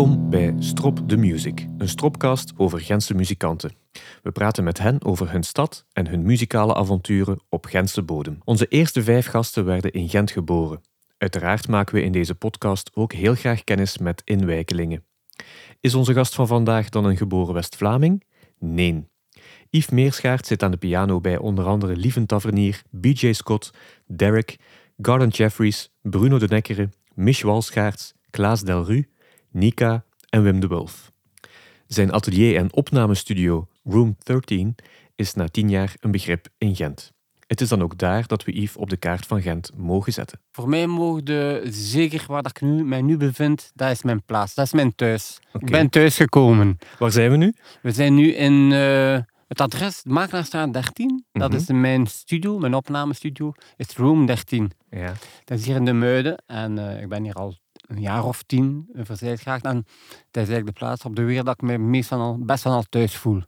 Welkom bij Strop the Music, een stropcast over Gentse muzikanten. We praten met hen over hun stad en hun muzikale avonturen op Gentse bodem. Onze eerste vijf gasten werden in Gent geboren. Uiteraard maken we in deze podcast ook heel graag kennis met inwijkelingen. Is onze gast van vandaag dan een geboren West-Vlaming? Nee. Yves Meerschaert zit aan de piano bij onder andere Lieven Tavernier, BJ Scott, Derek, Gordon Jeffries, Bruno de Nekkere, Mich Walschaerts, Klaas Delru, Nika en Wim de Wulf. Zijn atelier en opnamestudio Room 13 is na tien jaar een begrip in Gent. Het is dan ook daar dat we Yves op de kaart van Gent mogen zetten. Voor mij mogen de, zeker waar ik nu, mij nu bevind, dat is mijn plaats. Dat is mijn thuis. Ik ben thuis gekomen. Waar zijn we nu? We zijn nu in eh, het adres Makelaarsstraat 13. Dat Mhm. is mijn studio, mijn opnamestudio. is Room 13. Ja. Dat is hier in de Muiden. En eh, ik ben hier al een jaar of tien uh, verzeild geraakt. En dat is eigenlijk de plaats op de wereld dat ik me meestal al, best wel al thuis voel.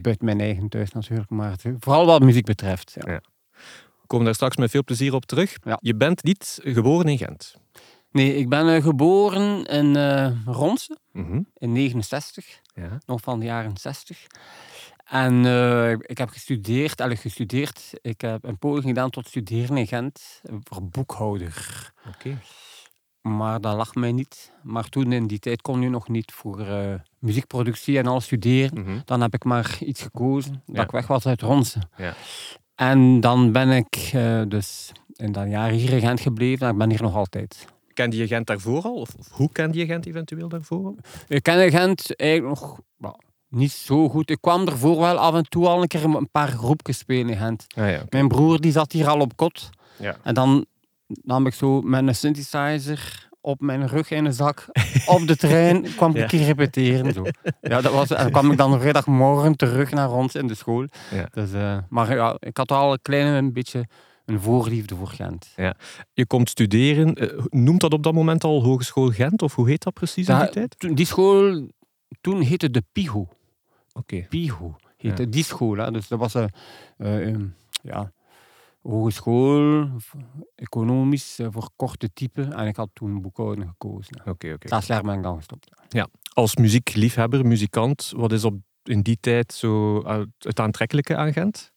Buiten mijn eigen thuis natuurlijk, maar vooral wat muziek betreft. Ja. Ja. We komen daar straks met veel plezier op terug. Ja. Je bent niet geboren in Gent. Nee, ik ben eh, geboren in eh Ronse Mhm. in 69. Ja. nog van de jaren 60. En eh, ik heb gestudeerd, eigenlijk gestudeerd. Ik heb een poging gedaan tot studeren in Gent eh, voor boekhouder. Oké. Maar dat lag mij niet. Maar toen in die tijd kon je nog niet voor eh, muziekproductie en alles studeren. Mhm. Dan heb ik maar iets gekozen dat Ja. ik weg was uit Ronse. Ja. En dan ben ik eh, dus in dat jaar hier Gent gebleven en ik ben hier nog altijd. Kende je Gent daarvoor al? Of, of hoe kende je Gent eventueel daarvoor al? Ik ken Gent eigenlijk nog niet zo goed. Ik kwam ervoor wel af en toe al een keer een paar groepjes spelen in Gent. Ah ja. Mijn broer die zat hier al op kot. Ja. En dan nam ik zo met een synthesizer op mijn rug in een zak op de trein kwam ik Ja. een keer repeteren. Zo. Ja, dat was, en kwam ik dan vrijdagmorgen terug naar ons in de school. Ja. Dus, eh, maar ja, ik had al een klein een beetje een voorliefde voor Gent. Je komt studeren. Eh, Noemt dat op dat moment al Hogeschool Gent? Of hoe heet dat precies in die tijd? Toen, die school toen heette de PIGO. Oké. PIGO heette Ja. die school. Hè. Dus dat was een ehm, ja, hogeschool, economisch, eh, voor korte type. En ik had toen boekhouden gekozen. Oké, oké. Het laatste jaar ben ik dan gestopt. Als muziekliefhebber, muzikant, wat is op, in die tijd zo eh, het aantrekkelijke aan Gent?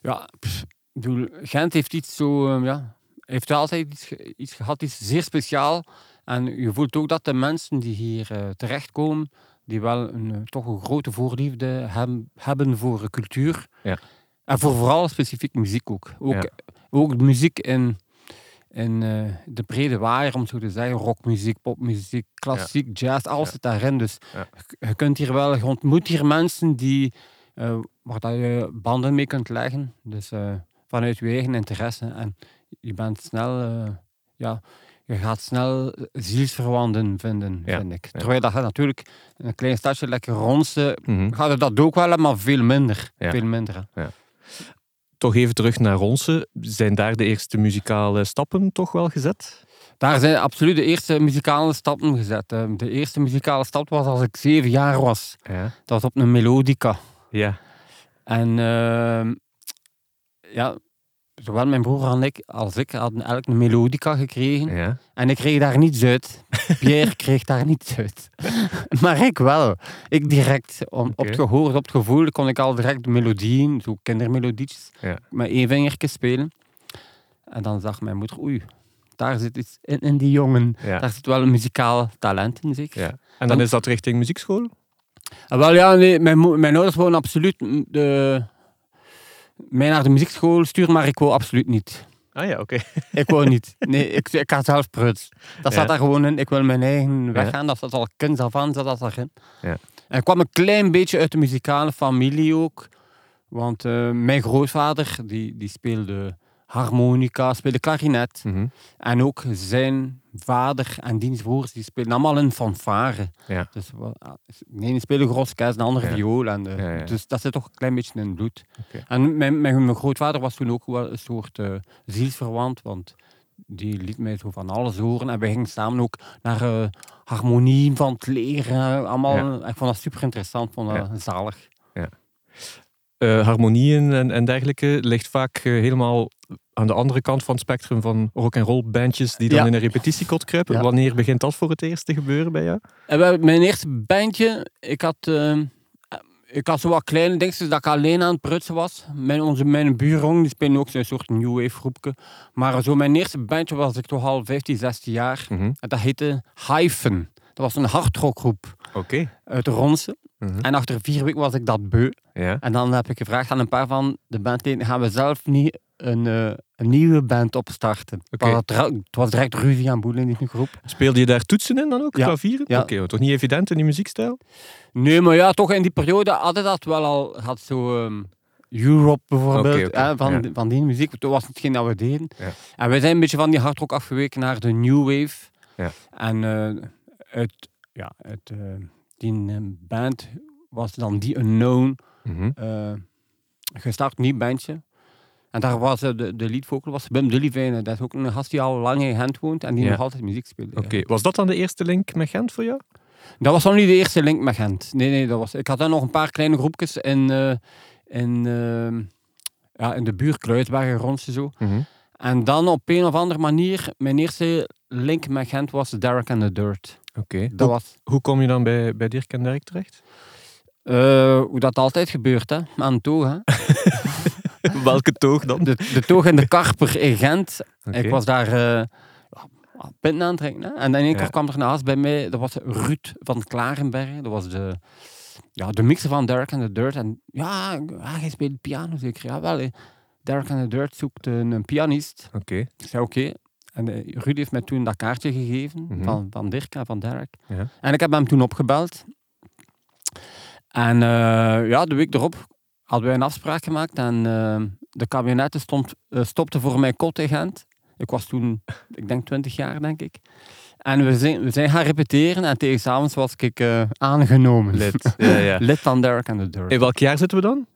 Ja, pff, bedoel, Gent heeft iets zo, eh, ja, heeft altijd iets, iets gehad, iets zeer speciaal. En je voelt ook dat de mensen die hier eh, terechtkomen, die wel een, toch een grote voorliefde hem- hebben voor cultuur. Ja. En voor vooral specifiek muziek ook. Ook, Ja. muziek in, in eh, de brede waaier, om zo te zeggen. Rockmuziek, popmuziek, klassiek, jazz, alles Ja. zit daarin. Dus Ja. je- kunt hier wel, je ontmoet hier mensen die, eh, waar dat je banden mee kunt leggen. Dus eh, vanuit je eigen interesse. En je bent snel, ja, je gaat snel zielsverwanten vinden, Ja, vind ik. ja. Terwijl dat je natuurlijk in een klein stadje lekker ronsen, Mhm. gaat het dat ook wel, maar veel minder. Ja. Veel minder. hè. Toch even terug naar Ronse. Zijn daar de eerste muzikale stappen toch wel gezet? Daar zijn absoluut de eerste muzikale stappen gezet. De eerste muzikale stap was als ik zeven jaar was. Ja. Dat was op een melodica. Ja. En ehm, ja, zowel mijn broer en ik als ik hadden elk een melodica gekregen. ja. En ik kreeg daar niets uit. Pierre kreeg daar niets uit. maar ik wel. Ik direct. Om, Op het gehoor, op het gevoel kon ik al direct melodieën, zo kindermelodietjes, Ja. met één vingertje spelen. En dan zag mijn moeder, oei, daar zit iets in, in die jongen. Ja. Daar zit wel een muzikaal talent in, zeker. ja. En dan is dat richting muziekschool? Ah, wel ja, nee, mijn, mijn ouders wouden absoluut mm, de, mij naar de muziekschool sturen, maar ik wou absoluut niet. Ah ja, oké. Ik wou niet. Nee, ik, ik had zelf pruts. Dat Ja. zat daar gewoon in. Ik wil mijn eigen weg gaan. Dat zat al kind af aan, zat dat erin. Ja. En ik kwam een klein beetje uit de muzikale familie ook. Want eh, mijn grootvader, die, die speelde harmonica, speelde klarinet. Mhm. En ook zijn vader en diens broers, die speelden allemaal in fanfare. Ja. Dus ah, de ene speelde groskes, de andere Ja. viool. En de- Ja, ja. Dus dat zit toch een klein beetje in het bloed. En mijn, mijn, mijn grootvader was toen ook wel een soort eh, zielsverwant, want die liet mij zo van alles horen. En wij gingen samen ook naar eh, harmonie van het leren. Allemaal, Ik vond dat super interessant, vond dat zalig. Eh, harmonieën en, en dergelijke ligt vaak eh, helemaal aan de andere kant van het spectrum van rock and roll bandjes die dan Ja. in een repetitiekot kruipen. Ja. Wanneer begint dat voor het eerst te gebeuren bij jou? En hebben mijn eerste bandje, ik had, ik had zo wat kleine dingetjes dat ik alleen aan het prutsen was. Mijn, onze, mijn buurjongen die spelen ook zo'n soort new wave groepje. Maar zo mijn eerste bandje was ik toch al 15, 16 jaar. Mhm. En dat heette Hyphen. Dat was een hardrockgroep Oké. uit de Mhm. En achter vier weken was ik dat beu. Ja. En dan heb ik gevraagd aan een paar van de bandleden, gaan we zelf niet een, eh, een nieuwe band opstarten? Het, het was direct ruzie aan boel in die groep. Speelde je daar toetsen in dan ook? Ja. Klavieren? Ja. Oké, toch niet evident in die muziekstijl? Nee, maar ja, toch in die periode hadden dat wel al, had zo ehm, Europe bijvoorbeeld, hè, van, ja. van die muziek. Toen was het geen dat we deden. Ja. En wij zijn een beetje van die hardrock afgeweken naar de new wave. Ja. En eh, het, ja, het, eh, die eh, band was dan die Unknown Mhm. eh gestart, een nieuw bandje. En daar was eh, de, de leadvocal was Wim Dullivijnen. Dat is ook een gast die al lang in Gent woont en die Ja. nog altijd muziek speelt. Oké, was dat dan de eerste link met Gent voor jou? Dat was nog niet de eerste link met Gent. Nee, nee, dat was, ik had dan nog een paar kleine groepjes in, in, eh, ja, in de buurt, Kluisbergen, Ronse zo. Mhm. En dan op een of andere manier, mijn eerste link met Gent was Derek and the Dirt. Oké. Dat was hoe kom je dan bij, bij Dirk en Dirk terecht? eh, hoe dat altijd gebeurt, hè? aan de toog. Hè? Welke toog dan? De, de toog in de Karper in Gent. Ik was daar eh ja, pinten aan het drinken. Hè? En in één keer Ja. kwam er een gast bij mij. Dat was Ruud van Klarenberg. Dat was de, ja, de mixer van Derek and the Dirt. En ja, ja hij speelt piano zeker. Ja, wel. Derek and the Dirt zoekt een, een pianist. Oké. Ik zei oké. En eh, Ruud heeft mij toen dat kaartje gegeven Mhm. van, van Dirk en van Derek. Ja. En ik heb hem toen opgebeld. En eh, ja, de week erop hadden wij een afspraak gemaakt. En eh, de camionetten stond, eh, stopte voor mij kot in Gent. Ik was toen, ik denk 20 jaar, denk ik. En we zijn, we zijn gaan repeteren. En tegen s'avonds was ik aangenomen. Lid. Ja, ja. Lid van Derek and the Dirt. In welk jaar zitten we dan?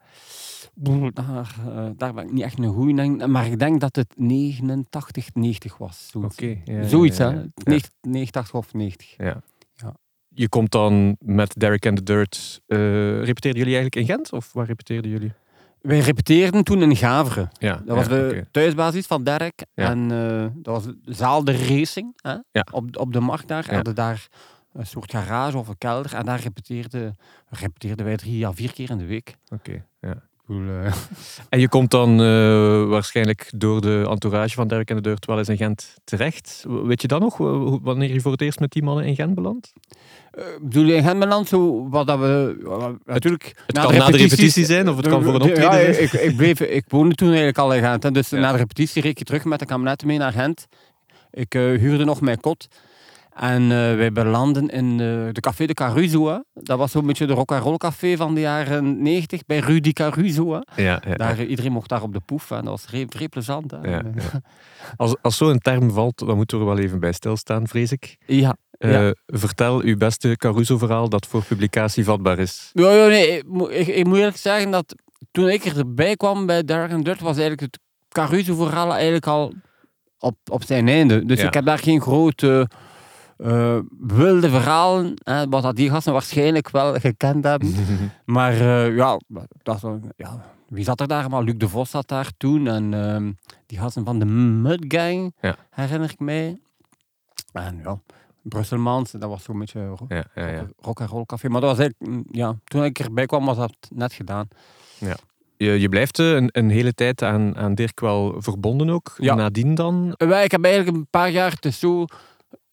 Daar, eh, daar ben ik niet echt een goeie denk, maar ik denk dat het 89, 90 was. Zoiets, ja, ja, hè? ja. 90, 89 of 90. Ja. Ja. Je komt dan met Derek and the Dirt. eh repeteerden jullie eigenlijk in Gent? Of waar repeteerden jullie? Wij repeteerden toen in Gaveren. Ja. Dat was de thuisbasis van Derek. Ja. En eh, dat was zaal de Racing hè? Ja. Op, op de markt daar. Hadden daar een soort garage of een kelder. En daar repeteerden, repeteerden wij drie à vier keer in de week. Oké, ja. Eh, En je komt dan eh, waarschijnlijk door de entourage van Derek en de Dirt wel eens in Gent terecht. Weet je dan nog wanneer je voor het eerst met die mannen in Gent belandt? eh, bedoel je in Gemmeland zo wat dat we... natuurlijk, Het kan na de repetitie zijn of het kan voor een optreden Ja, zijn. ik, ik, bleef, ik woonde toen eigenlijk al in Gent. Hè, dus Ja. na de repetitie reed ik terug met de kabinet mee naar Gent. Ik huurde nog mijn kot. En eh, wij belanden in eh, de Café de Caruso. Hè. Dat was zo'n beetje de rock roll café van de jaren 90 bij Rudy Caruso. Hè. Ja, ja, Daar, iedereen mocht daar op de poef. En dat was vrij, vrij plezant. Hè. Als, als zo'n term valt, dan moeten we er wel even bij stilstaan, vrees ik. ja. Eh. Vertel uw beste Caruso-verhaal dat voor publicatie vatbaar is. Ja, ja, nee, ik, moet- ik, ik moet eerlijk zeggen dat toen ik erbij kwam bij Dark and Dirt, was eigenlijk het Caruso-verhaal eigenlijk al op, op zijn einde. Dus ik heb daar geen grote eh, wilde verhalen, hè, wat dat die gasten waarschijnlijk wel gekend hebben. Maar eh, ja, dat, ja, wie zat er daar allemaal? Luc de Vos zat daar toen en ehm, die gasten van de Mud Gang, Ja. herinner ik mij. En ja, Brusselmans, dat was zo'n beetje ro- Ja, ja, ja. rock and roll café. Maar dat was eigenlijk, mm, ja, toen ik erbij kwam was dat net gedaan. Je, je blijft eh, een, een hele tijd aan, aan Dirk wel verbonden ook. Ja. Nadien dan? Wij- Ik heb eigenlijk een paar jaar, zo,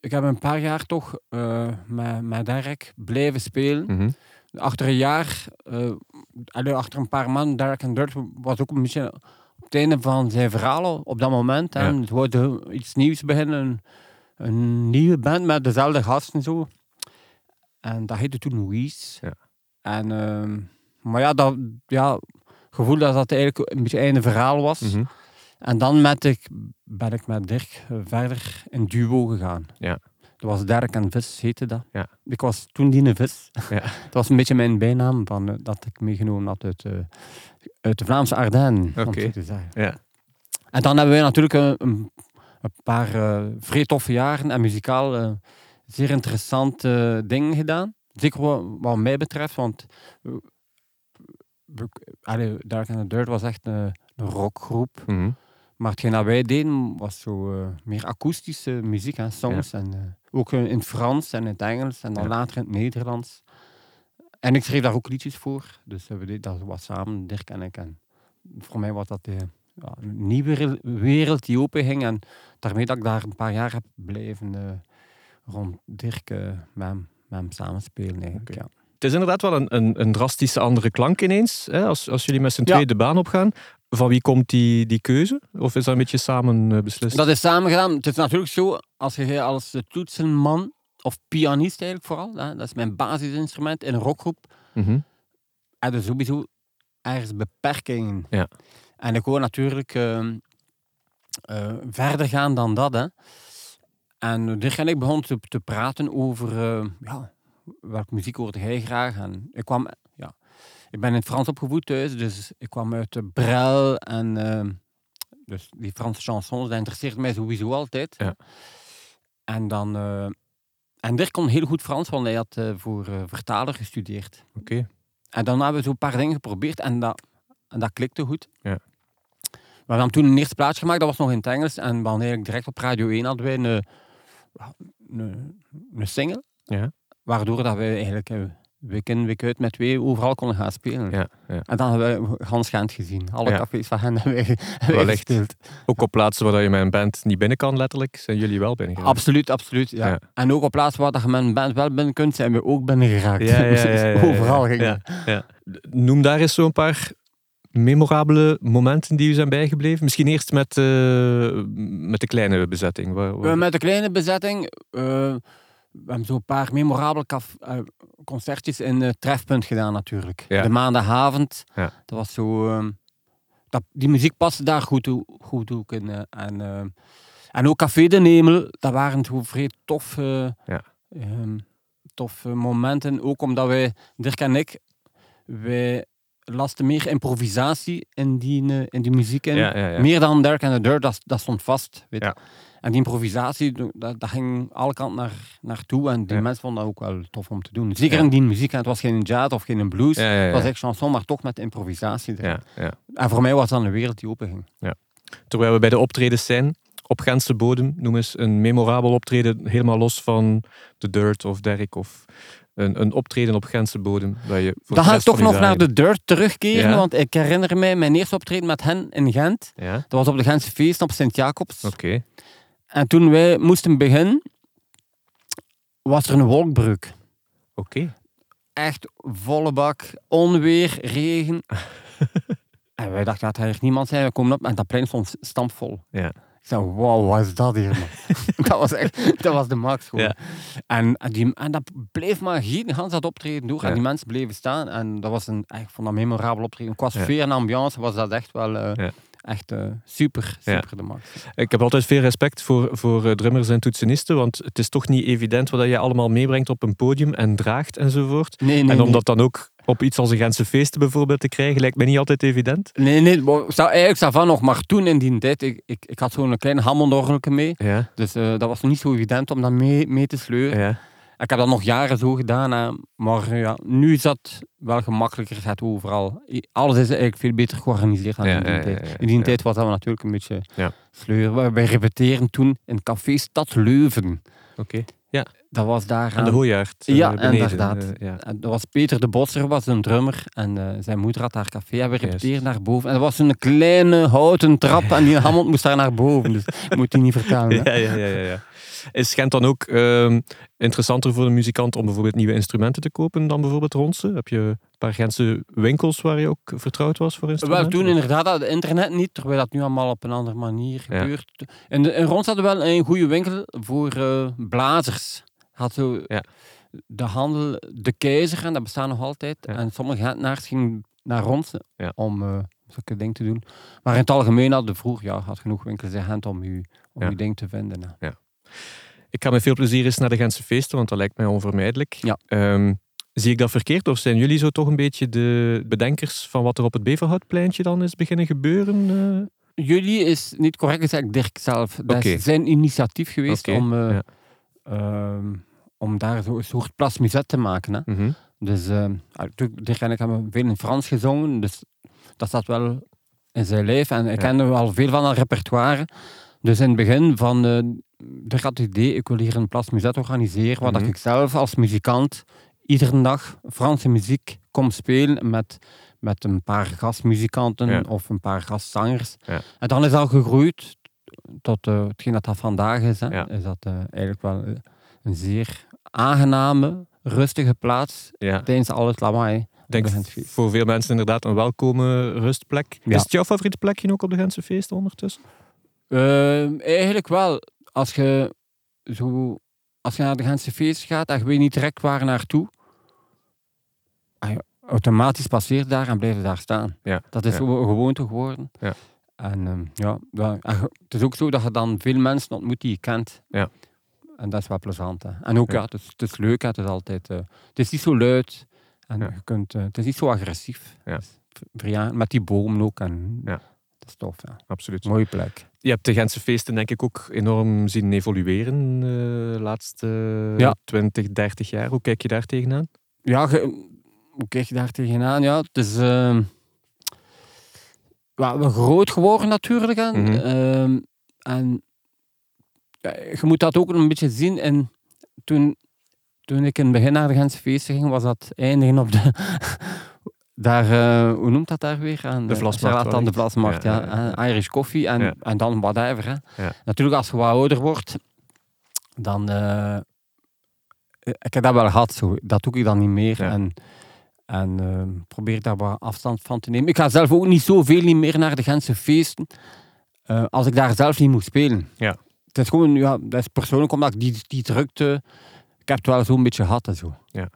ik heb een paar jaar toch eh, met, met Derek blijven spelen. Mhm. Achter een jaar, allee, achter een paar maanden, Derek en Dirt was ook een beetje op het einde van zijn verhaal op dat moment. En Ja. het wilde iets nieuws beginnen, een, een nieuwe band met dezelfde gasten zo. En dat heette toen Louise. Ja. En, ehm, maar ja, dat ja, gevoel dat dat eigenlijk een beetje einde verhaal was. Mhm. En dan met ik, ben ik met Dirk verder in duo gegaan. Ja. Dat was Dirk en Vis, heette dat. Ja. Ik was toen die een vis. Ja. Dat was een beetje mijn bijnaam van, eh, dat ik meegenomen had uit, eh, uit de Vlaamse Ardennen. om zo te zeggen. Ja. En dan hebben wij natuurlijk een, een, een paar eh vrij toffe jaren en muzikaal zeer interessante dingen gedaan. Zeker wat, wat mij betreft, want uh, we- Dark and the Dirt was echt een, een rockgroep. Mhm. Maar hetgeen dat wij deden was zo eh, meer akoestische muziek en songs. En, eh, ook in het Frans en in het Engels en dan Ja. later in het Nederlands. En ik schreef daar ook liedjes voor. Dus we deden dat wat samen, Dirk en ik. En voor mij was dat eh, ja, een nieuwe re- wereld die open ging. En daarmee dat ik daar een paar jaar heb blijven eh, rond Dirk met, hem, met hem samenspelen eigenlijk. Ja. Het is inderdaad wel een, een, een drastische andere klank ineens, hè, als, als jullie met z'n Ja. tweeën de baan opgaan. Van wie komt die, die keuze? Of is dat een beetje samen eh, beslist? Dat is samen gedaan. Het is natuurlijk zo, als je als toetsenman, of pianist eigenlijk vooral, hè, dat is mijn basisinstrument in een rockgroep, heb je sowieso ergens beperkingen. Ja. En ik wil natuurlijk ehm, eh, verder gaan dan dat. Hè. En en ik begonnen te, te praten over eh, ja, welke muziek hoorde hij graag. En ik kwam, ik ben in het Frans opgevoed thuis, dus ik kwam uit de Brel en ehm, dus die Franse chansons, dat interesseert mij sowieso altijd. Ja. En dan, eh, en Dirk kon heel goed Frans, want hij had eh, voor eh, vertaler gestudeerd. Oké. En dan hebben we zo'n paar dingen geprobeerd en dat, en dat klikte goed. Ja. We hebben toen een eerste plaatje gemaakt, dat was nog in het Engels. En we eigenlijk direct op Radio 1 hadden wij een, een, een single. Ja. Waardoor dat wij eigenlijk eh, week in, week uit met twee overal konden gaan spelen. Ja, ja. En dan hebben we Hans Gent gezien. Alle Ja. cafés van hen hebben wij, hebben wij Wellicht. gespeeld. Ook op plaatsen waar je met een band niet binnen kan, letterlijk, zijn jullie wel binnen geraakt. Absoluut, absoluut. Ja. En ook op plaatsen waar dat je met een band wel binnen kunt, zijn we ook binnen geraakt. Ja, ja, ja, ja, ja, ja. Overal gingen. Noem daar eens zo'n paar memorabele momenten die u zijn bijgebleven. Misschien eerst met, eh, met de kleine bezetting. Waar, waar- Eh, met de kleine bezetting. eh, we hebben zo'n paar memorabele eh, concertjes in het Trefpunt gedaan natuurlijk. Ja. De maandagavond. Ja. Dat was zo... ehm, dat, die muziek paste daar goed, goed ook in. eh, en, en ook Café de Nemel. Dat waren zo vrij toffe, Ja. ehm, toffe momenten. Ook omdat wij, Dirk en ik, wij lasten meer improvisatie in die, eh, in die muziek in. ja, ja, ja. Meer dan Dirk en de Dirt, dat, dat stond vast. Weet. Ja. En die improvisatie, dat, dat ging alle kanten naar, naartoe. En die Ja. mensen vonden dat ook wel tof om te doen. Zeker Ja. in die muziek. En het was geen jazz of geen blues. Ja, ja, Het was ja. echt chanson, maar toch met improvisatie. erin. Ja, ja. En voor mij was dat een wereld die openging. Terwijl we bij de optredens zijn, op Gentse bodem, noem eens een memorabel optreden, helemaal los van de Dirt of Derek of een, een optreden op Gentse bodem. Dat je voor Dan ga ik toch nog naar de Dirt terugkeren. Ja. Want ik herinner mij mijn eerste optreden met hen in Gent. Ja, Dat was op de Gentse feest op Sint-Jacobs. oké. En toen wij moesten beginnen, was er een wolkbreuk. Oké. echt volle bak, onweer, regen. en wij dachten dat er niemand zijn. We komen op en dat plein stond stampvol. Ja. Ik zei, wow, wat is dat hier, man? dat was echt, dat was de max gewoon. Ja. En, en, die, en dat bleef maar gieten, Hans dat optreden door. Ja. En die mensen bleven staan. En dat was een, echt van dat memorabel optreden. Qua sfeer en ambiance was dat echt wel Ja. Echt eh, super, Ja. super de max. Ik heb altijd veel respect voor, voor eh, drummers en toetsenisten, want het is toch niet evident wat je allemaal meebrengt op een podium en draagt enzovoort. Nee, nee, en om nee. dat dan ook op iets als een Gentse feesten bijvoorbeeld te krijgen, lijkt me niet altijd evident. Nee, nee, eigenlijk zou van nog, maar toen in die tijd, ik, ik, ik had zo'n klein hammondorgelke mee. Ja, Dus eh, dat was niet zo evident om dat mee, mee te sleuren. ja. Ik heb dat nog jaren zo gedaan, hè. maar eh, ja, nu is dat wel gemakkelijker. Het gaat overal. Alles is eigenlijk veel beter georganiseerd dan Ja, in die ja, ja, tijd. ja, In die ja. tijd was dat natuurlijk een beetje Ja. sleuren. Wij- repeteren toen in Café Stad Leuven. Oké. Dat was daar Aan de aan- Hooijaard. eh, Ja, beneden. inderdaad. eh, ja. en dat was Peter de Bosser, was een drummer. En eh, zijn moeder had haar café. En we repeteerden naar boven. En dat was een kleine houten trap. en die Hammond moest daar naar boven. Dus ik moet die niet vertellen. hè. Ja, ja, ja, ja, ja. Is Gent dan ook ehm, interessanter voor een muzikant om bijvoorbeeld nieuwe instrumenten te kopen dan bijvoorbeeld Ronse? Heb je een paar Gentse winkels waar je ook vertrouwd was voor Wel, instrumenten? toen inderdaad had het internet niet, terwijl dat nu allemaal op een andere manier Ja. gebeurt. En de, in Rons hadden we wel een goede winkel voor eh, blazers. Had zo Ja. de handel De Keizer, en dat bestaat nog altijd. Ja. En sommige Gentenaars gingen naar Rons Ja. om eh zulke dingen te doen. Maar in het algemeen hadden vroeger ja, had genoeg winkels in Gent om je om Ja. uw ding te vinden. hè. Ik ga met veel plezier eens naar de Gentse feesten, want dat lijkt mij onvermijdelijk. Ja. Ehm, zie ik dat verkeerd of zijn jullie zo toch een beetje de bedenkers van wat er op het Beverhoutpleintje dan is beginnen gebeuren? eh? Jullie is niet correct, eigenlijk Dirk zelf. Dat is zijn initiatief geweest om, eh, ja. ehm, om daar zo een soort place musette te maken. Hè. Mhm. Dus uh, Dirk en ik hebben veel in Frans gezongen, dus dat staat wel in zijn lijf. En ik kende wel veel van dat repertoire. Dus in het begin van de, de had het idee, ik wil hier een Plas Muset organiseren, waar Mhm. ik zelf als muzikant iedere dag Franse muziek kom spelen met, met een paar gastmuzikanten Ja. of een paar gastzangers. Ja. En dan is dat gegroeid tot eh, hetgeen dat dat vandaag is. Hè. Ja. Is dat eh, eigenlijk wel een zeer aangename, rustige plaats tijdens al het lawaai. Ik denk voor veel mensen inderdaad een welkome rustplek. Is het jouw favoriete plekje ook op de Gentse feesten ondertussen? Ehm, eigenlijk wel. Als je, zo, als je naar de Gentse feest gaat en je weet niet direct waar naartoe, ah automatisch passeert daar en blijft daar staan. Ja, Dat is ja. zo een gewoonte geworden. Ja. En ehm, ja, het is ook zo dat je dan veel mensen ontmoet die je kent. Ja. En dat is wel plezant. Hè. En ook, Ja. het, is, het is leuk. Hè. Het, is altijd, eh, het is niet zo luid. En je kunt, eh, het is niet zo agressief. Ja. Met die bomen ook. En, Ja. Dat is tof. Ja. Absoluut. Mooie plek. Je hebt de Gentse feesten denk ik ook enorm zien evolueren de laatste Ja. 20, 30 jaar. Hoe kijk je daar tegenaan? Ja, ge- hoe kijk je daar tegenaan? Ja, het is ja, wel groot geworden natuurlijk. Mhm. Ehm, en ja, je moet dat ook een beetje zien. En toen, toen ik in het begin naar de Gentse feesten ging, was dat eindigen op de... Daar, eh, hoe noemt dat daar weer? Aan De Vlasmarkt Charlatan, wel de. Vlasmarkt, Ja, ja. En Irish Coffee en, en dan whatever. Hè. Natuurlijk, als je wat ouder wordt, dan... eh, ik heb dat wel gehad, zo. dat doe ik dan niet meer. En, en eh, probeer daar wat afstand van te nemen. Ik ga zelf ook niet zoveel niet meer naar de Gentse feesten, eh, als ik daar zelf niet moet spelen. Ja. Het is gewoon, ja, dat is persoonlijk omdat ik die, die drukte, ik heb het wel zo'n beetje gehad en zo. Ja.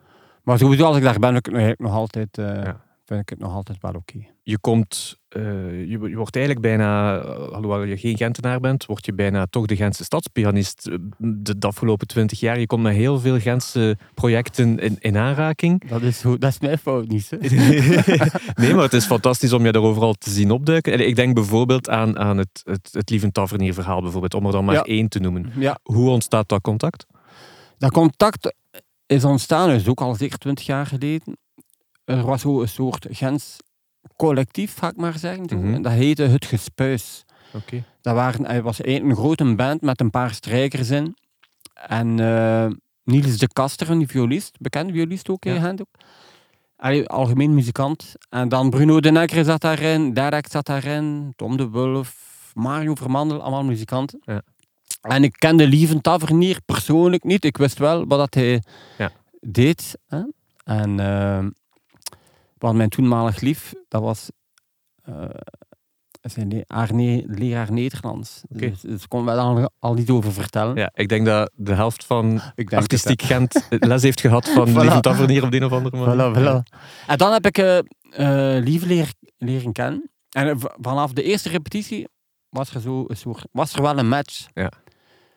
Maar sowieso als ik daar ben, ik nog, altijd, eh, Ja. Vind ik het nog altijd wel oké. Je komt, eh, je, je wordt eigenlijk bijna, eh, alhoewel je geen Gentenaar bent, word je bijna toch de Gentse stadspianist eh, de, de afgelopen 20 jaar. Je komt met heel veel Gentse projecten in, in aanraking. Dat is, dat is mijn fout niet. Hè? nee, maar het is fantastisch om je daar overal te zien opduiken. En Ik denk bijvoorbeeld aan, aan het, het, het Lieve Tavernier verhaal, bijvoorbeeld, om er dan maar Ja. één te noemen. Ja, Hoe ontstaat dat contact? dat contact is ontstaan, is ook al zeker twintig jaar geleden. Er was zo een soort Gens collectief, ga ik maar zeggen. Mhm. Dat heette Het Gespuis. Oké. Dat waren, hij was een grote band met een paar strijkers in. En eh, Niels de Kaster, een violist, bekende violist ook, Ja. ja. ook. Allee, algemeen muzikant. En dan Bruno de Necker zat daarin, Derek zat daarin, Tom de Wulf, Mario Vermandel, allemaal muzikanten. Ja. En ik kende Lieven Tavernier persoonlijk niet. Ik wist wel wat dat hij Ja. deed. Hè? En eh, want mijn toenmalig lief, dat was zijn le- haar ne- leraar Nederlands. Oké. Dus, dus kon wel al, al iets over vertellen. Ja, ik denk dat de helft van ik artistiek Gent les heeft gehad van Voilà. Lieve Tavernier op de een of andere manier. Voilà, voilà. En dan heb ik Lieve leer, leren kennen. En vanaf de eerste repetitie was er, zo een soort, was er wel een match. Ja.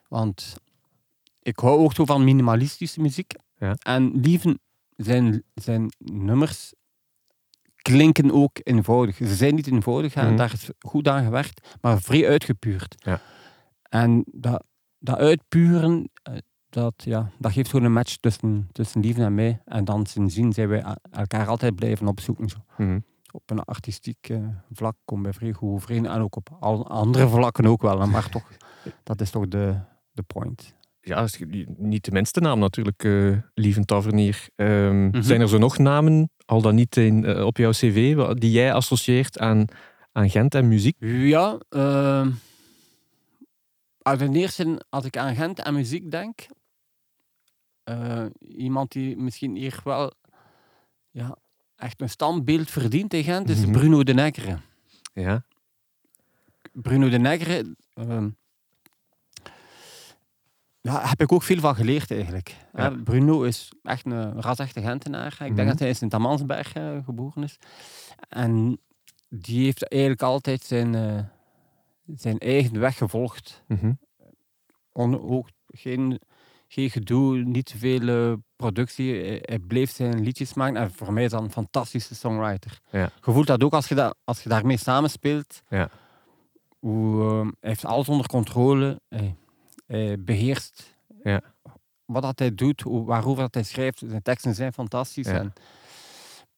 Want ik hou ook zo van minimalistische muziek. Ja. En Lieven, zijn, zijn nummers klinken ook eenvoudig. Ze zijn niet eenvoudig, hè. Mhm. daar is goed aan gewerkt, maar vrij uitgepuurd. Ja. En dat, dat uitpuren, eh, dat, ja, dat geeft gewoon een match tussen, tussen Lieven en mij. En dan sindsdien zijn wij elkaar altijd blijven opzoeken. Zo. Mhm. Op een artistiek eh, vlak komen wij vrij goed overeen. En ook op al andere vlakken ook wel. Maar toch, dat is toch de, de point. Ja, niet de minste naam natuurlijk, eh Lieve Tavernier. Ehm, Mhm. Zijn er zo nog namen, al dan niet in, eh, op jouw cv, die jij associeert aan, aan Gent en muziek? Ja, uh, uit de eerste, als ik aan Gent en muziek denk, eh, iemand die misschien hier wel ja, echt een standbeeld verdient in Gent, is Mhm. Bruno de Neckere. Ja. Bruno de Neckere, ehm, ja, heb ik ook veel van geleerd eigenlijk. Ja. Bruno is echt een ras-echte Gentenaar. Ik Mhm. denk dat hij in Sint-Amansberg eh, geboren is. En die heeft eigenlijk altijd zijn, eh, zijn eigen weg gevolgd. Mhm. On, ook geen, geen gedoe, niet te veel eh, productie. Hij, hij bleef zijn liedjes maken. En voor mij is dat een fantastische songwriter. Ja. Je voelt dat ook als je, dat, als je daarmee samenspeelt. Ja. Hoe, hij heeft alles onder controle. Hij beheerst Ja. wat dat hij doet, waarover dat hij schrijft. Zijn teksten zijn fantastisch. Ja. En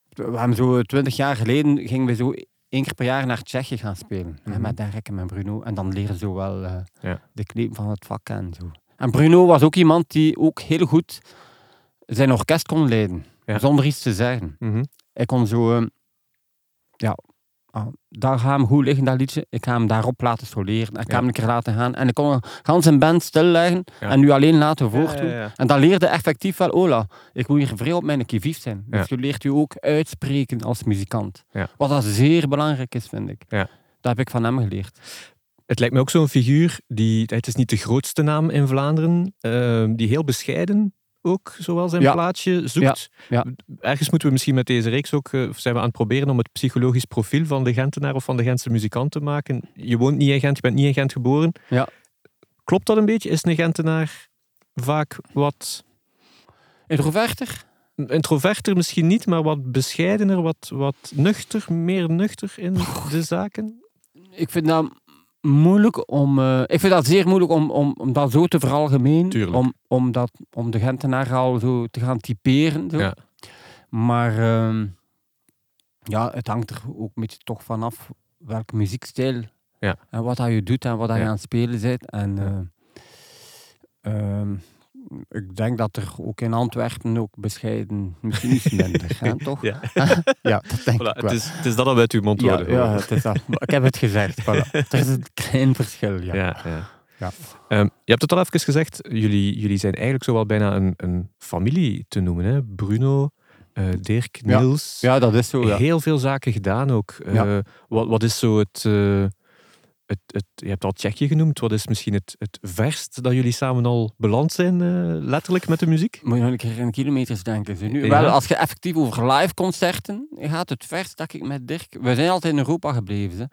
we hebben zo twintig jaar geleden gingen we zo één keer per jaar naar Tsjechië gaan spelen. Mhm. met Derek en met Bruno. En dan leren ze wel eh, Ja. de knepen van het vak en zo. En Bruno was ook iemand die ook heel goed zijn orkest kon leiden. Zonder iets te zeggen. Mhm. Ik kon zo... eh, ja, ah, daar ga hem goed liggen, dat liedje. Ik ga hem daarop laten soleren. Ik ga Ja. hem een keer laten gaan. En ik kon gans een band stilleggen Ja. en nu alleen laten voortdoen. ja. En dat leerde effectief wel, Ola, ik moet hier vrij op mijn kivief zijn. Dus je leert je ook uitspreken als muzikant. Wat dat zeer belangrijk is, vind ik. Ja. Dat heb ik van hem geleerd. Het lijkt me ook zo'n figuur die, het is niet de grootste naam in Vlaanderen, ehm, die heel bescheiden ook zowel zijn Ja. plaatsje zoekt. Ja, Ergens moeten we misschien met deze reeks ook, eh, zijn we aan het proberen om het psychologisch profiel van de Gentenaar of van de Gentse muzikant te maken. Je woont niet in Gent, je bent niet in Gent geboren. Ja. Klopt dat een beetje? Is een Gentenaar vaak wat Introverter? introverter misschien niet, maar wat bescheidener, wat, wat nuchter, meer nuchter in de zaken? Ik vind dat moeilijk om... eh, ik vind dat zeer moeilijk om, om, om dat zo te veralgemenen. Tuurlijk. Om, om, dat, om de Gentenaar al zo te gaan typeren. Zo. Ja. Maar ehm, ja, het hangt er ook een beetje toch vanaf welke muziekstijl Ja. en wat dat je doet en wat dat je aan het spelen bent. En Ja. Ik denk dat er ook in Antwerpen ook bescheiden misschien iets minder, hè, toch? Ja. Ja, dat denk Voilà, ik wel. het, is, het is dat al uit uw mond ja, horen. ja, het is dat. Ik heb het gezegd. Voilà. Er is een klein verschil, ja. Ja, ja. Ja. Ehm, je hebt het al even gezegd, jullie, jullie zijn eigenlijk zo wel bijna een, een familie te noemen. Hè? Bruno, eh, Dirk. Niels. Ja, dat is zo. Heel veel zaken gedaan ook. Ja. wat, wat is zo het, eh, het, het... Je hebt al Tsjechië genoemd. Wat is misschien het, het verst dat jullie samen al beland zijn, eh, letterlijk, met de muziek? Moet je nog een keer in kilometers denken. Nu, Ja. wel, als je effectief over live concerten gaat, het verst dat ik met Dirk... We zijn altijd in Europa gebleven, hè.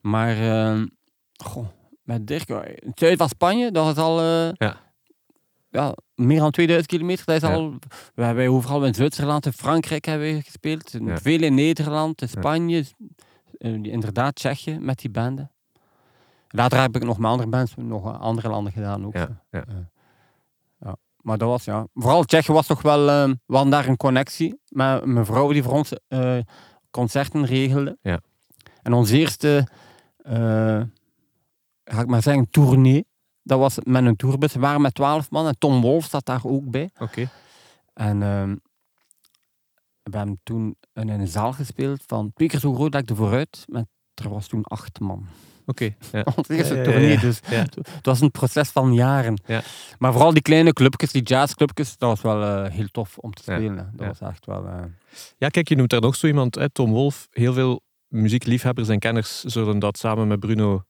maar ehm, goh, met Dirk... eh, Het zuiden van Spanje, dat is al... eh, Ja. ja, meer dan 2000 kilometer. Dat is Ja. al, we hebben overal in Zwitserland, in Frankrijk hebben we gespeeld. Veel in Nederland, in. Spanje. inderdaad, Tsjechië met die banden. Later heb ik nog met andere bands nog andere landen gedaan ook. Ja, ja. Eh, ja. Maar dat was ja. Vooral Tsjechië was toch wel. eh, we hadden daar een connectie met mijn vrouw die voor ons eh, concerten regelde. Ja. En onze eerste, eh, ga ik maar zeggen, tournee. Dat was met een tourbus. We waren met twaalf man en Tom Wolf zat daar ook bij. Oké. En ehm, we hebben toen in een zaal gespeeld van twee keer zo groot dat ik de vooruit. Met, er was toen acht man. Oké. Ja. Onze eerste Ja, ja, ja, tournee. ja. Dus Ja. het was een proces van jaren. Ja. Maar vooral die kleine clubjes, die jazzclubjes, dat was wel eh, heel tof om te spelen. Dat Ja. was echt wel... eh, Ja, kijk, je noemt daar nog zo iemand, hè, Tom Wolf. Heel veel muziekliefhebbers en kenners zullen dat samen met Bruno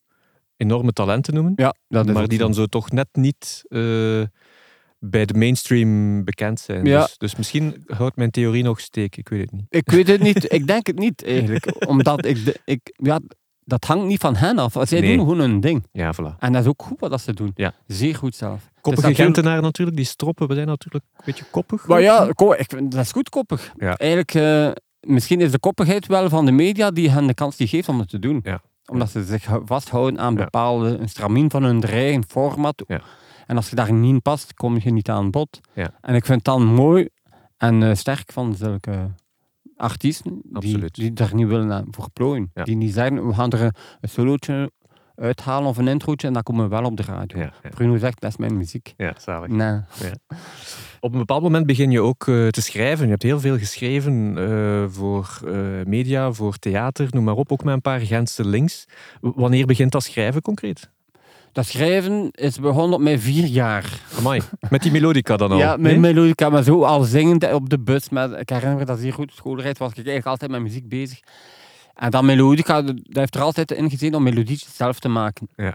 enorme talenten noemen. ja, dat is maar die zo. dan zo toch net niet eh, bij de mainstream bekend zijn. Ja. Dus, dus misschien houdt mijn theorie nog steek, ik weet het niet. Ik weet het niet. ik denk het niet, eigenlijk. Omdat ik... De, ik ja, dat hangt niet van hen af. Zij Nee. doen gewoon hun ding. Ja, voilà. En dat is ook goed wat dat ze doen. Ja. Zeer goed zelf. Is Koppige natuurlijk- Gentenaar natuurlijk, die stroppen, we zijn natuurlijk een beetje koppig. Maar ja, ko- ik, vind- dat is goed koppig. Ja. Eigenlijk, eh, misschien is de koppigheid wel van de media die hen de kans die geeft om het te doen. Ja. Omdat ze zich hou- vasthouden aan Ja. bepaalde, een stramien van hun eigen format. Ja. En als je daar niet in past, kom je niet aan bod. Ja. En ik vind het dan mooi en eh, sterk van zulke artiesten die, Absoluut. die daar niet willen aan voor plooien. Ja. Die niet zeggen, we gaan er een, een solootje uithalen of een introotje en dan komen we wel op de radio. Ja, ja. Bruno zegt, dat is mijn muziek. ja, zalig. Nee. Op een bepaald moment begin je ook eh, te schrijven. Je hebt heel veel geschreven eh, voor eh, media, voor theater, noem maar op. Ook met een paar Gentse links. W- Wanneer begint dat schrijven concreet? Dat schrijven is begonnen op mijn vier jaar. Amai, met die melodica dan al? Ja, nee? mijn melodica, maar zo al zingend op de bus. Met, ik herinner me dat hier goed schoolreis was ik eigenlijk altijd met muziek bezig. En dat melodica, dat heeft er altijd in gezeten om melodietjes zelf te maken. Ja.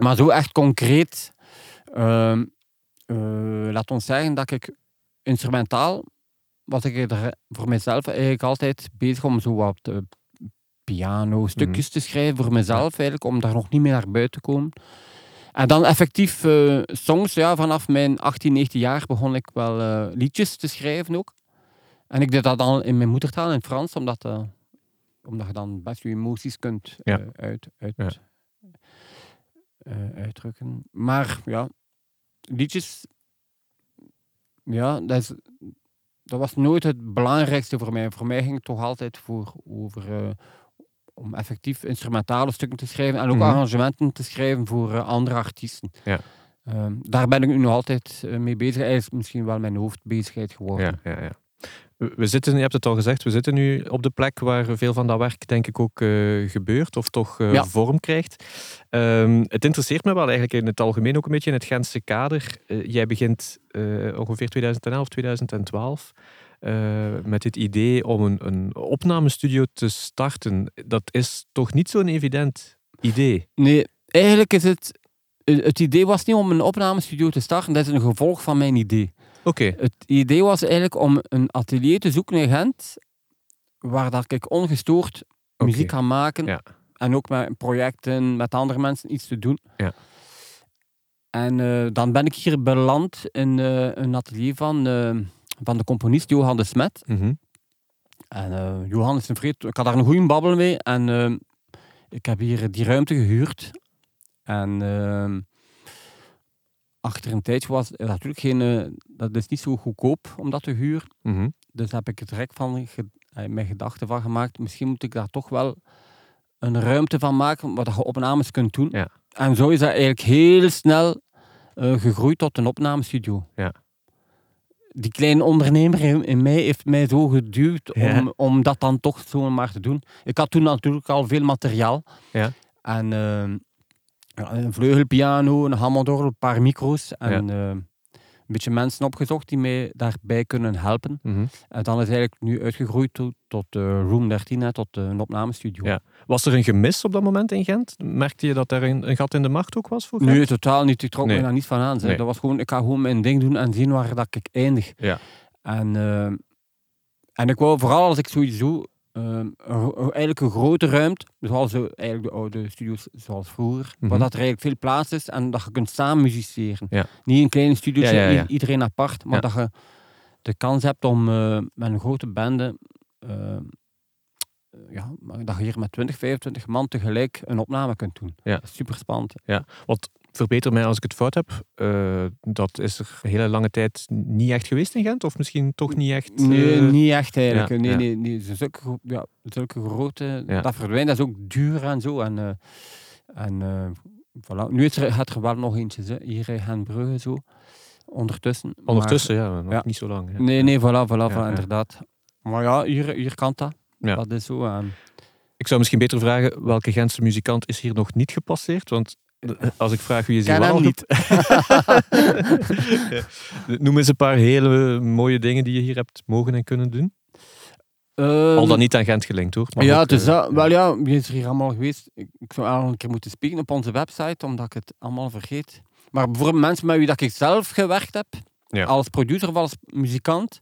Maar zo echt concreet, ehm, eh, laat ons zeggen dat ik instrumentaal, was ik er voor mezelf eigenlijk altijd bezig om zo wat eh, piano stukjes te schrijven voor mezelf eigenlijk, om daar nog niet meer naar buiten te komen. En dan effectief eh, songs, ja, vanaf mijn 18, 19 jaar begon ik wel eh, liedjes te schrijven ook. En ik deed dat dan in mijn moedertaal, in het Frans, omdat, eh, omdat je dan best je emoties kunt Ja. uit, uit, Ja. uitdrukken. Maar ja, liedjes, ja, dat, is, dat was nooit het belangrijkste voor mij. Voor mij ging het toch altijd voor, over om effectief instrumentale stukken te schrijven en ook Mhm. arrangementen te schrijven voor eh, andere artiesten. Ja. Ehm, daar ben ik nu nog altijd eh, mee bezig. Hij is misschien wel mijn hoofdbezigheid geworden. Ja, ja, ja. We zitten, je hebt het al gezegd, we zitten nu op de plek waar veel van dat werk denk ik ook eh, gebeurt of toch Ja. vorm krijgt. Ehm, het interesseert me wel eigenlijk in het algemeen ook een beetje in het Gentse kader. Jij begint ongeveer 2011, 2012 eh, met het idee om een, een opnamestudio te starten. Dat is toch niet zo'n evident idee? Nee, eigenlijk is het... eh, Het idee was niet om een opnamestudio te starten, dat is een gevolg van mijn idee. Oké, Het idee was eigenlijk om een atelier te zoeken in Gent, waar dat ik ongestoord muziek kan maken. Ja. En ook met projecten, met andere mensen iets te doen. Ja. En eh, dan ben ik hier beland in een atelier van, van de componist Johan de Smet. Mhm. En eh, Johan is een vreed... Ik had daar een goede babbel mee. En eh, ik heb hier die ruimte gehuurd. En eh, achter een tijdje was het natuurlijk geen... eh, dat is niet zo goedkoop om dat te huren. Mhm. Dus heb ik het direct van ge- mijn gedachten van gemaakt. Misschien moet ik daar toch wel een ruimte van maken waar dat je opnames kunt doen. Ja. En zo is dat eigenlijk heel snel gegroeid tot een opnamestudio. Ja. Die kleine ondernemer in, in mij heeft mij zo geduwd Ja. om, om dat dan toch zo maar te doen. Ik had toen natuurlijk al veel materiaal. Ja. En ja, een vleugelpiano, een hammondorgel, een paar micro's. En eh, een beetje mensen opgezocht die mij daarbij kunnen helpen. Mhm. En dan is eigenlijk nu uitgegroeid tot, tot eh, Room 13, hè, tot eh, een opnamestudio. Ja. Was er een gemis op dat moment in Gent? Merkte je dat er een, een gat in de markt ook was voor Gent? Nee, totaal niet. Ik trok Nee. me daar niet van aan. Nee. Dat was gewoon, ik ga gewoon mijn ding doen en zien waar dat ik eindig. Ja. En, eh, en ik wou vooral als ik sowieso eh, een- eigenlijk een grote ruimte, zoals de, eigenlijk de oude studio's zoals vroeger, Mhm. waar dat er eigenlijk veel plaats is en dat je kunt samen musiceren. Ja. Niet een kleine studio, Ja, ja, ja. iedereen apart, maar Ja. dat je de kans hebt om eh, met een grote bende eh, ja, dat je hier met 20, 25 man tegelijk een opname kunt doen. Ja. Super spannend. Wat verbeter mij als ik het fout heb. eh, dat is er een hele lange tijd niet echt geweest in Gent? Of misschien toch niet echt? Nee, eh, niet echt eigenlijk. ja, nee, ja. nee, nee. Zulke, ja, zulke grote, Ja. dat verdwijnt, dat is ook duur en zo. En, eh, en voilà. Nu is er, gaat er wel nog eentje, hier in Genbrugge zo, ondertussen. Maar- Ondertussen, ja, nog ja. niet zo lang. hè. nee, nee, voilà, voilà, voilà inderdaad. Maar ja, hier, hier kan dat. Dat is zo. Ik zou misschien beter vragen, welke Gentse muzikant is hier nog niet gepasseerd? Want als ik vraag wie is wel hem niet. Ja. Noem eens een paar hele mooie dingen die je hier hebt mogen en kunnen doen. Al Ehm, dan niet aan Gent gelinkt hoor. maar ja, ook, is eh, dat. Wel ja, wie is er hier allemaal geweest? Ik, ik zou eigenlijk een keer moeten spieken op onze website, omdat ik het allemaal vergeet. Maar bijvoorbeeld mensen met wie dat ik zelf gewerkt heb, Ja. als producer of als muzikant.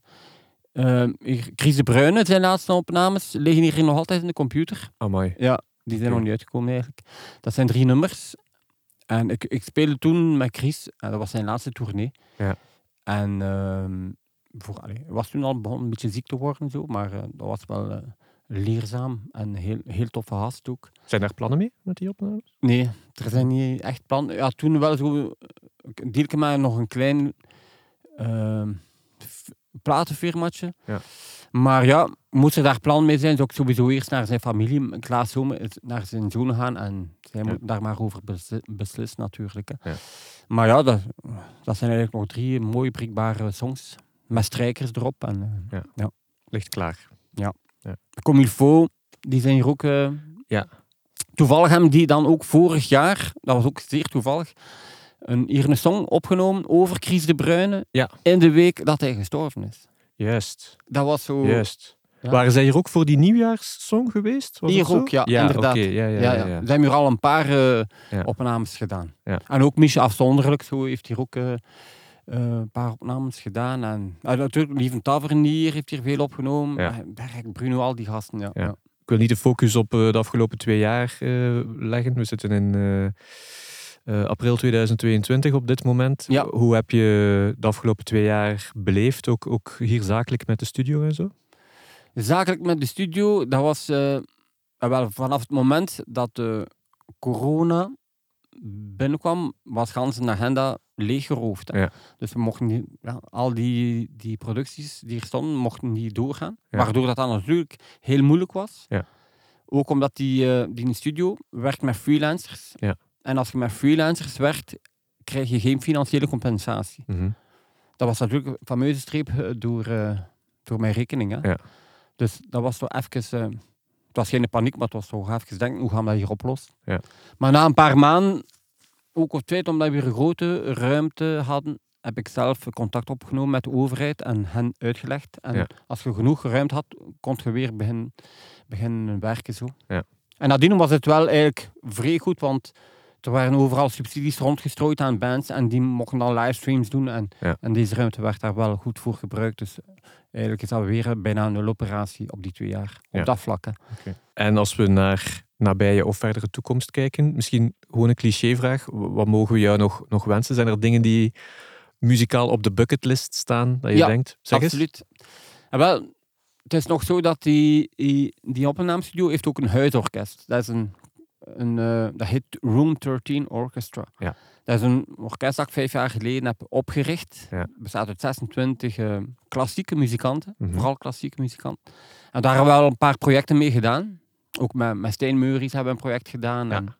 Ehm, hier, Chris de Bruyne, zijn laatste opnames, liggen hier nog altijd in de computer. Amai. Die zijn nog niet uitgekomen eigenlijk. Dat zijn drie nummers. En ik, ik speelde toen met Chris, en dat was zijn laatste tournee. Ja. En ehm, voor, allee, hij was toen al begonnen een beetje ziek te worden, en zo, maar eh, dat was wel eh, leerzaam en heel, heel toffe gast ook. Zijn daar plannen mee met die opnames? Nee, er zijn niet echt plannen. Ja, toen wel zo, een deelke met nog een klein platenfirmaatje. Ja. Maar ja, moest er daar plan mee zijn, zou ik sowieso eerst naar zijn familie, Klaas Zomer, naar zijn zoon gaan en zij Ja. moet daar maar over besli- beslissen natuurlijk. Hè. Ja. Maar ja, dat, dat zijn eigenlijk nog drie mooie prikbare songs met strijkers erop. En, eh, Ligt klaar. Comme il faut, die zijn hier ook... eh, Ja. Toevallig hebben die dan ook vorig jaar, dat was ook zeer toevallig, een, hier een song opgenomen over Chris de Bruyne Ja. in de week dat hij gestorven is. Juist, Dat was zo... juist. Ja. Waren zij hier ook voor die nieuwjaarssong geweest? Was Hier ook, ja, inderdaad. ja, ja, Ja, ja, ja. ja. We hebben hier al een paar eh, Ja. opnames gedaan. Ja. En ook Michel Afzonderlijk zo heeft hier ook eh, eh, een paar opnames gedaan. En uh, natuurlijk, Lieven Tavernier heeft hier veel opgenomen. Ja. Berg, Bruno, al die gasten. Ja. Ja. Ja. Ik wil niet de focus op eh, de afgelopen twee jaar eh, leggen. We zitten in eh, april 2022 op dit moment. Ja. Hoe heb je de afgelopen twee jaar beleefd? Ook, ook hier zakelijk met de studio en zo? Zakelijk met de studio, dat was eh, wel vanaf het moment dat de corona binnenkwam, was gans een agenda leeggeroofd. Ja. Dus we mochten niet, ja, al die, die producties die er stonden, mochten niet doorgaan. Waardoor dat dan natuurlijk heel moeilijk was. Ja. Ook omdat die, eh, die studio werkt met freelancers. Ja. En als je met freelancers werkt, krijg je geen financiële compensatie. Mhm. Dat was natuurlijk een fameuze streep eh, door, eh, door mijn rekening. Hè. Ja. Dus dat was toch even... eh, het was geen paniek, maar het was toch even denken, hoe gaan we dat hier oplossen? Ja. Maar na een paar maanden, ook op feit omdat we een grote ruimte hadden, heb ik zelf contact opgenomen met de overheid en hen uitgelegd. En Ja. als je genoeg ruimte had, kon je weer beginnen, beginnen werken. Zo. Ja. En nadien was het wel eigenlijk vrij goed, want er waren overal subsidies rondgestrooid aan bands en die mochten dan livestreams doen. En, Ja. en deze ruimte werd daar wel goed voor gebruikt. Dus eigenlijk is dat weer bijna een nuloperatie op die twee jaar. Op Ja. dat vlak. En als we naar nabije of verdere toekomst kijken, misschien gewoon een clichévraag. Wat mogen we jou nog, nog wensen? Zijn er dingen die muzikaal op de bucketlist staan, dat je Ja, denkt? Zeg eens. Absoluut. En wel, het is nog zo dat die, die, die opnamestudio heeft ook een huisorkest. Dat is een, een eh, dat heet Room 13 Orchestra. Ja. Dat is een orkest dat ik vijf jaar geleden heb opgericht. Ja. Bestaat uit 26 eh, klassieke muzikanten, Mhm. vooral klassieke muzikanten. En daar hebben we wel een paar projecten mee gedaan. Ook met, met Stijn Meuries hebben we een project gedaan. Ja. En,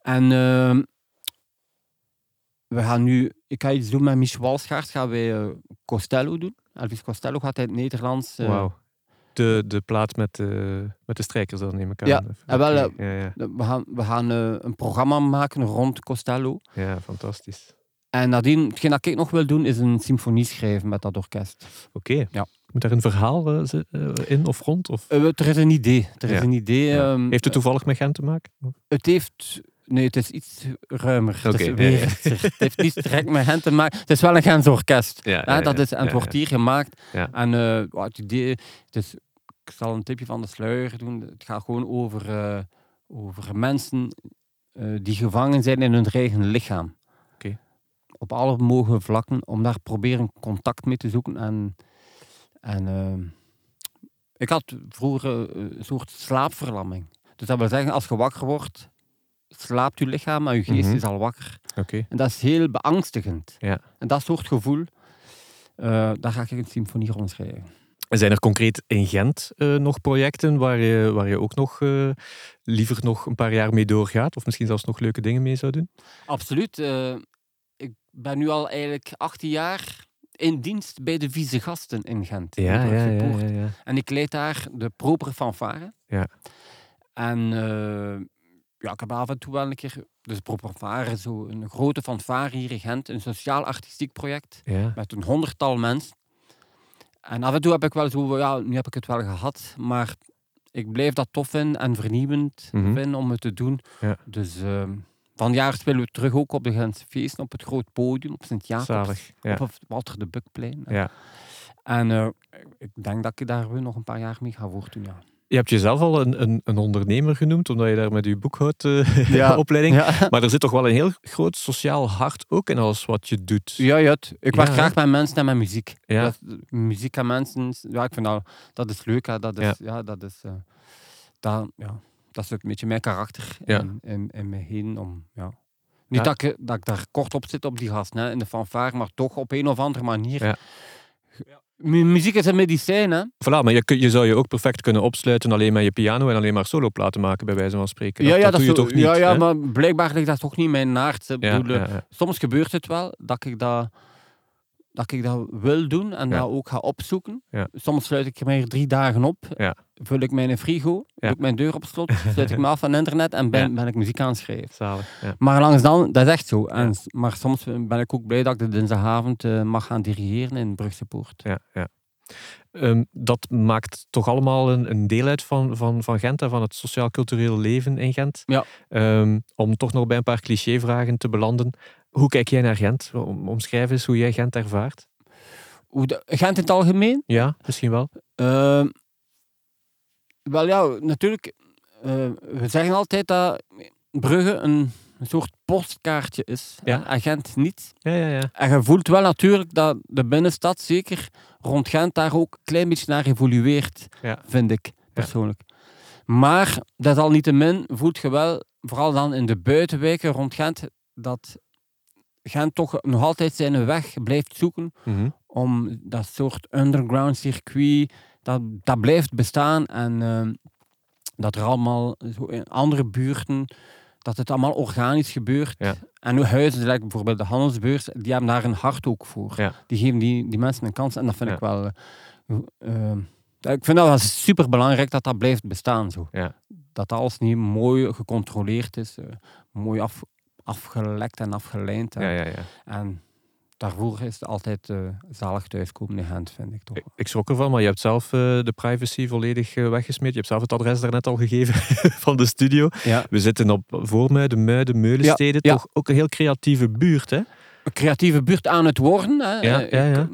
en ehm, we gaan nu, ik ga iets doen met Michel Walsgaard, gaan wij eh, Costello doen. Elvis Costello gaat in het Nederlands. De, de plaat met de, met de strijkers dan neem ik aan. Ja, en wel, ja, ja. We gaan, we gaan eh, een programma maken rond Costello. ja, fantastisch. En nadien, hetgeen dat ik nog wil doen, is een symfonie schrijven met dat orkest. Oké. Ja. Moet daar een verhaal eh, eh, in of rond? Of? Eh, er is een idee. Er is een idee. Ehm, Heeft het toevallig met Gent te maken? Het heeft... Nee, het is iets ruimer. Het, ja, wereldser. het heeft niet direct met hen te maken. Het is wel een Gens orkest. Ja, hè, dat is, en het wordt hier gemaakt. Ja. En eh, wat het idee... Het is, ik zal een tipje van de sluier doen. Het gaat gewoon over, eh, over mensen eh, die gevangen zijn in hun eigen lichaam. Oké. Op alle mogelijke vlakken. Om daar proberen contact mee te zoeken. En, en eh, ik had vroeger eh, een soort slaapverlamming. Dus dat wil zeggen, als je wakker wordt, slaapt je lichaam, maar je geest Mhm. is al wakker. Oké. En dat is heel beangstigend. Ja. En dat soort gevoel, daar ga ik een symfonie rond schrijven. Zijn er concreet in Gent eh, nog projecten waar je, waar je ook nog eh, liever nog een paar jaar mee doorgaat? Of misschien zelfs nog leuke dingen mee zou doen? Absoluut. eh, ik ben nu al eigenlijk 18 jaar in dienst bij de Vieze Gasten in Gent. in Brugse Poort. ja. En ik leid daar de proper fanfare. Ja. En ja, ik heb af en toe wel een keer... Dus proper zo een grote fanfare hier in Gent. Een sociaal-artistiek project. ja. met een honderdtal mensen. En af en toe heb ik wel zo, ja, nu heb ik het wel gehad, maar ik blijf dat tof vinden en vernieuwend Mhm. vinden om het te doen. Ja. Dus ehm van jaar spelen we terug ook op de Gentse feesten, op het groot podium, op Sint-Jacobs. Ja. op het Walter de Bukplein. Ja. En eh, ik denk dat ik daar weer nog een paar jaar mee ga voortdoen, ja. Je hebt jezelf al een, een, een ondernemer genoemd, omdat je daar met je boekhoudopleiding... Ja. Maar er zit toch wel een heel groot sociaal hart ook in alles wat je doet. Ja, ja, ik werk graag met mensen en met muziek. Dat, muziek en mensen, ja, ik vind dat, dat is leuk. Hè. Dat is, Ja. dat is, eh, dat, ja, dat is ook een beetje mijn karakter in, in, in me heen. Om, ja. Niet Ja. dat, ik, dat ik daar kort op zit op die gast, hè, in de fanfare, maar toch op een of andere manier. Ja. Mu- muziek is een medicijn, hè? Voilà, maar je, zou je ook perfect kunnen opsluiten alleen met je piano en alleen maar soloplaten maken, bij wijze van spreken. Dat, dat doe je zo- toch niet? Ja, ja hè? maar blijkbaar ligt dat toch niet mijn naart. Ja, eh, ja, ja. Soms gebeurt het wel dat ik dat, dat, ik dat wil doen en Ja. dat ook ga opzoeken. Ja. Soms sluit ik er drie dagen op, Ja. vul ik mijn frigo, doe ik mijn deur op slot, sluit ik me af van internet en ben, ben ik muziek aan het schrijven. Maar langs dan, dat is echt zo. En, Maar soms ben ik ook blij dat ik de dinsdagavond eh, mag gaan dirigeren in Brugse Poort. Ja, ja. Ehm, dat maakt toch allemaal een, een deel uit van, van, van Gent en van het sociaal-cultureel leven in Gent. Ja. Ehm, om toch nog bij een paar clichévragen te belanden. Hoe kijk jij naar Gent? Om, omschrijf eens hoe jij Gent ervaart. Hoe de, Gent in het algemeen? Ja, misschien wel. Ehm, wel ja, natuurlijk. eh, we zeggen altijd dat Brugge een, een soort postkaartje is. Ja. En Gent niet. Ja, ja, ja. En je voelt wel natuurlijk dat de binnenstad, zeker rond Gent, daar ook een klein beetje naar evolueert, Ja. vind ik persoonlijk. Maar desalniettemin voelt je wel, vooral dan in de buitenwijken rond Gent, dat Gent toch nog altijd zijn weg blijft zoeken Mhm. om dat soort underground circuit, dat, dat blijft bestaan. En ehm, dat er allemaal zo in andere buurten, dat het allemaal organisch gebeurt. Ja. En nu huizen, like bijvoorbeeld de handelsbeurs, die hebben daar een hart ook voor. Ja. Die geven die, die mensen een kans en dat vind Ja. ik wel... eh, eh, ik vind dat wel super belangrijk dat dat blijft bestaan. Zo. Ja. Dat alles niet mooi gecontroleerd is, eh, mooi af, afgelekt en afgelijnd. En, Ja, ja, en daarvoor is het altijd eh, zalig thuiskomen in Gent, vind ik toch. Ik, ik schrok ervan, maar je hebt zelf eh, de privacy volledig eh, weggesmeed. Je hebt zelf het adres daarnet al gegeven van de studio. Ja. We zitten op Voormuiden, Muiden, Meulensteden. Ja, ja. Toch ook een heel creatieve buurt, hè? Een creatieve buurt aan het worden. Hè. Ik,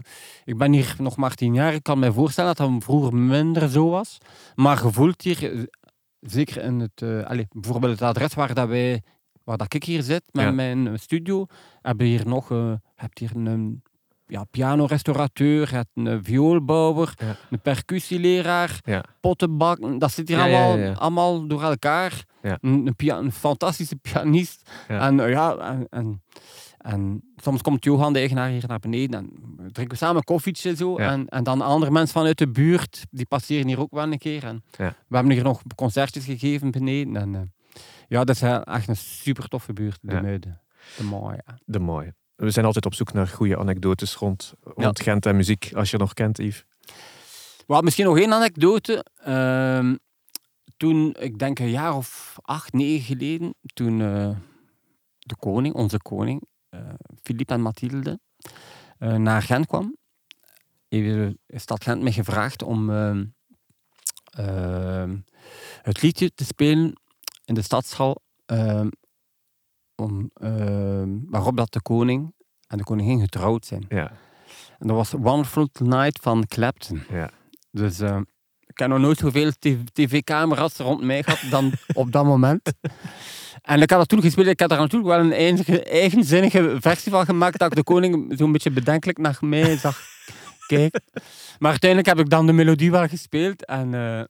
ik ben hier nog maar tien jaar. Ik kan me voorstellen dat dat vroeger minder zo was. Maar gevoeld hier, zeker in het... allez, bijvoorbeeld het adres waar, dat wij, waar dat ik hier zit, met Ja. mijn eh, studio, hebben hier nog... eh hebt hier een ja, pianorestaurateur, een vioolbouwer, Ja. een percussieleraar, Ja. pottenbakken. Dat zit hier allemaal, allemaal door elkaar. Een, een, pia- een fantastische pianist. En, eh, ja, en, en, en soms komt Johan, de eigenaar, hier naar beneden en we drinken samen een koffietje zo. En, en dan andere mensen vanuit de buurt, die passeren hier ook wel een keer. En. We hebben hier nog concertjes gegeven beneden. En, eh, ja, dat is echt een super toffe buurt, de Ja. Muiden. De mooie. De mooie. We zijn altijd op zoek naar goede anekdotes rond, rond Gent en muziek, als je nog kent, Yves. Wat, misschien nog één anekdote. Ehm, toen, ik denk een jaar of acht, negen geleden, toen eh, de koning, onze koning, eh Philippe en Mathilde, eh, naar Gent kwam, heeft de stad Gent me gevraagd om ehm, ehm, het liedje te spelen in de stadshal, ehm, om, ehm, waarop dat de koning en de koningin getrouwd zijn. Ja, En dat was Wonderful Tonight van Clapton. ja. Dus eh, ik heb nog nooit zoveel tv- tv-camera's rond mij gehad dan op dat moment. En ik had dat toen gespeeld. Ik heb daar natuurlijk wel een eigen, eigenzinnige versie van gemaakt. Dat ik de koning zo'n beetje bedenkelijk naar mij zag kijken. Maar uiteindelijk heb ik dan de melodie wel gespeeld. En eh,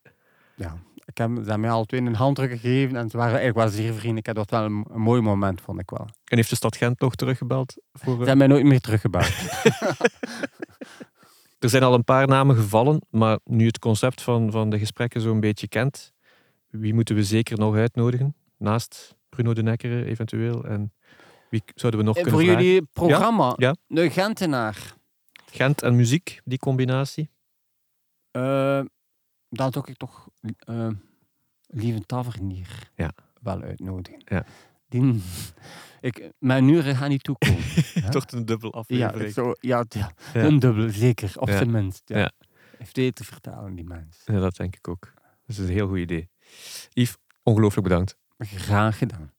ja, ik heb, ze hebben mij al twee een handdruk gegeven. En ze waren eigenlijk wel zeer vriendelijk. En dat was wel een, een mooi moment, vond ik wel. En heeft de stad Gent nog teruggebeld? Voor, Ze eh, hebben mij nooit meer teruggebeld. Er zijn al een paar namen gevallen, maar nu het concept van, van de gesprekken zo'n beetje kent, wie moeten we zeker nog uitnodigen? Naast Bruno de Nekkeren eventueel. En wie zouden we nog En kunnen voor vragen? jullie programma, Ja. de Gentenaar. Gent en muziek, die combinatie. Eh, dan zou ik toch eh Lieve Tavernier Ja. wel uitnodigen. Ja. Die, ik, mijn uren gaan niet toekomen. Toch een dubbel ja, aflevering. zo, ja, ja, Ja. een dubbel, zeker. Op zijn minst. Ja. Heeft hij te vertalen, die mens. Ja, dat denk ik ook. Dat is een heel goed idee. Yves, ongelooflijk bedankt. Graag gedaan.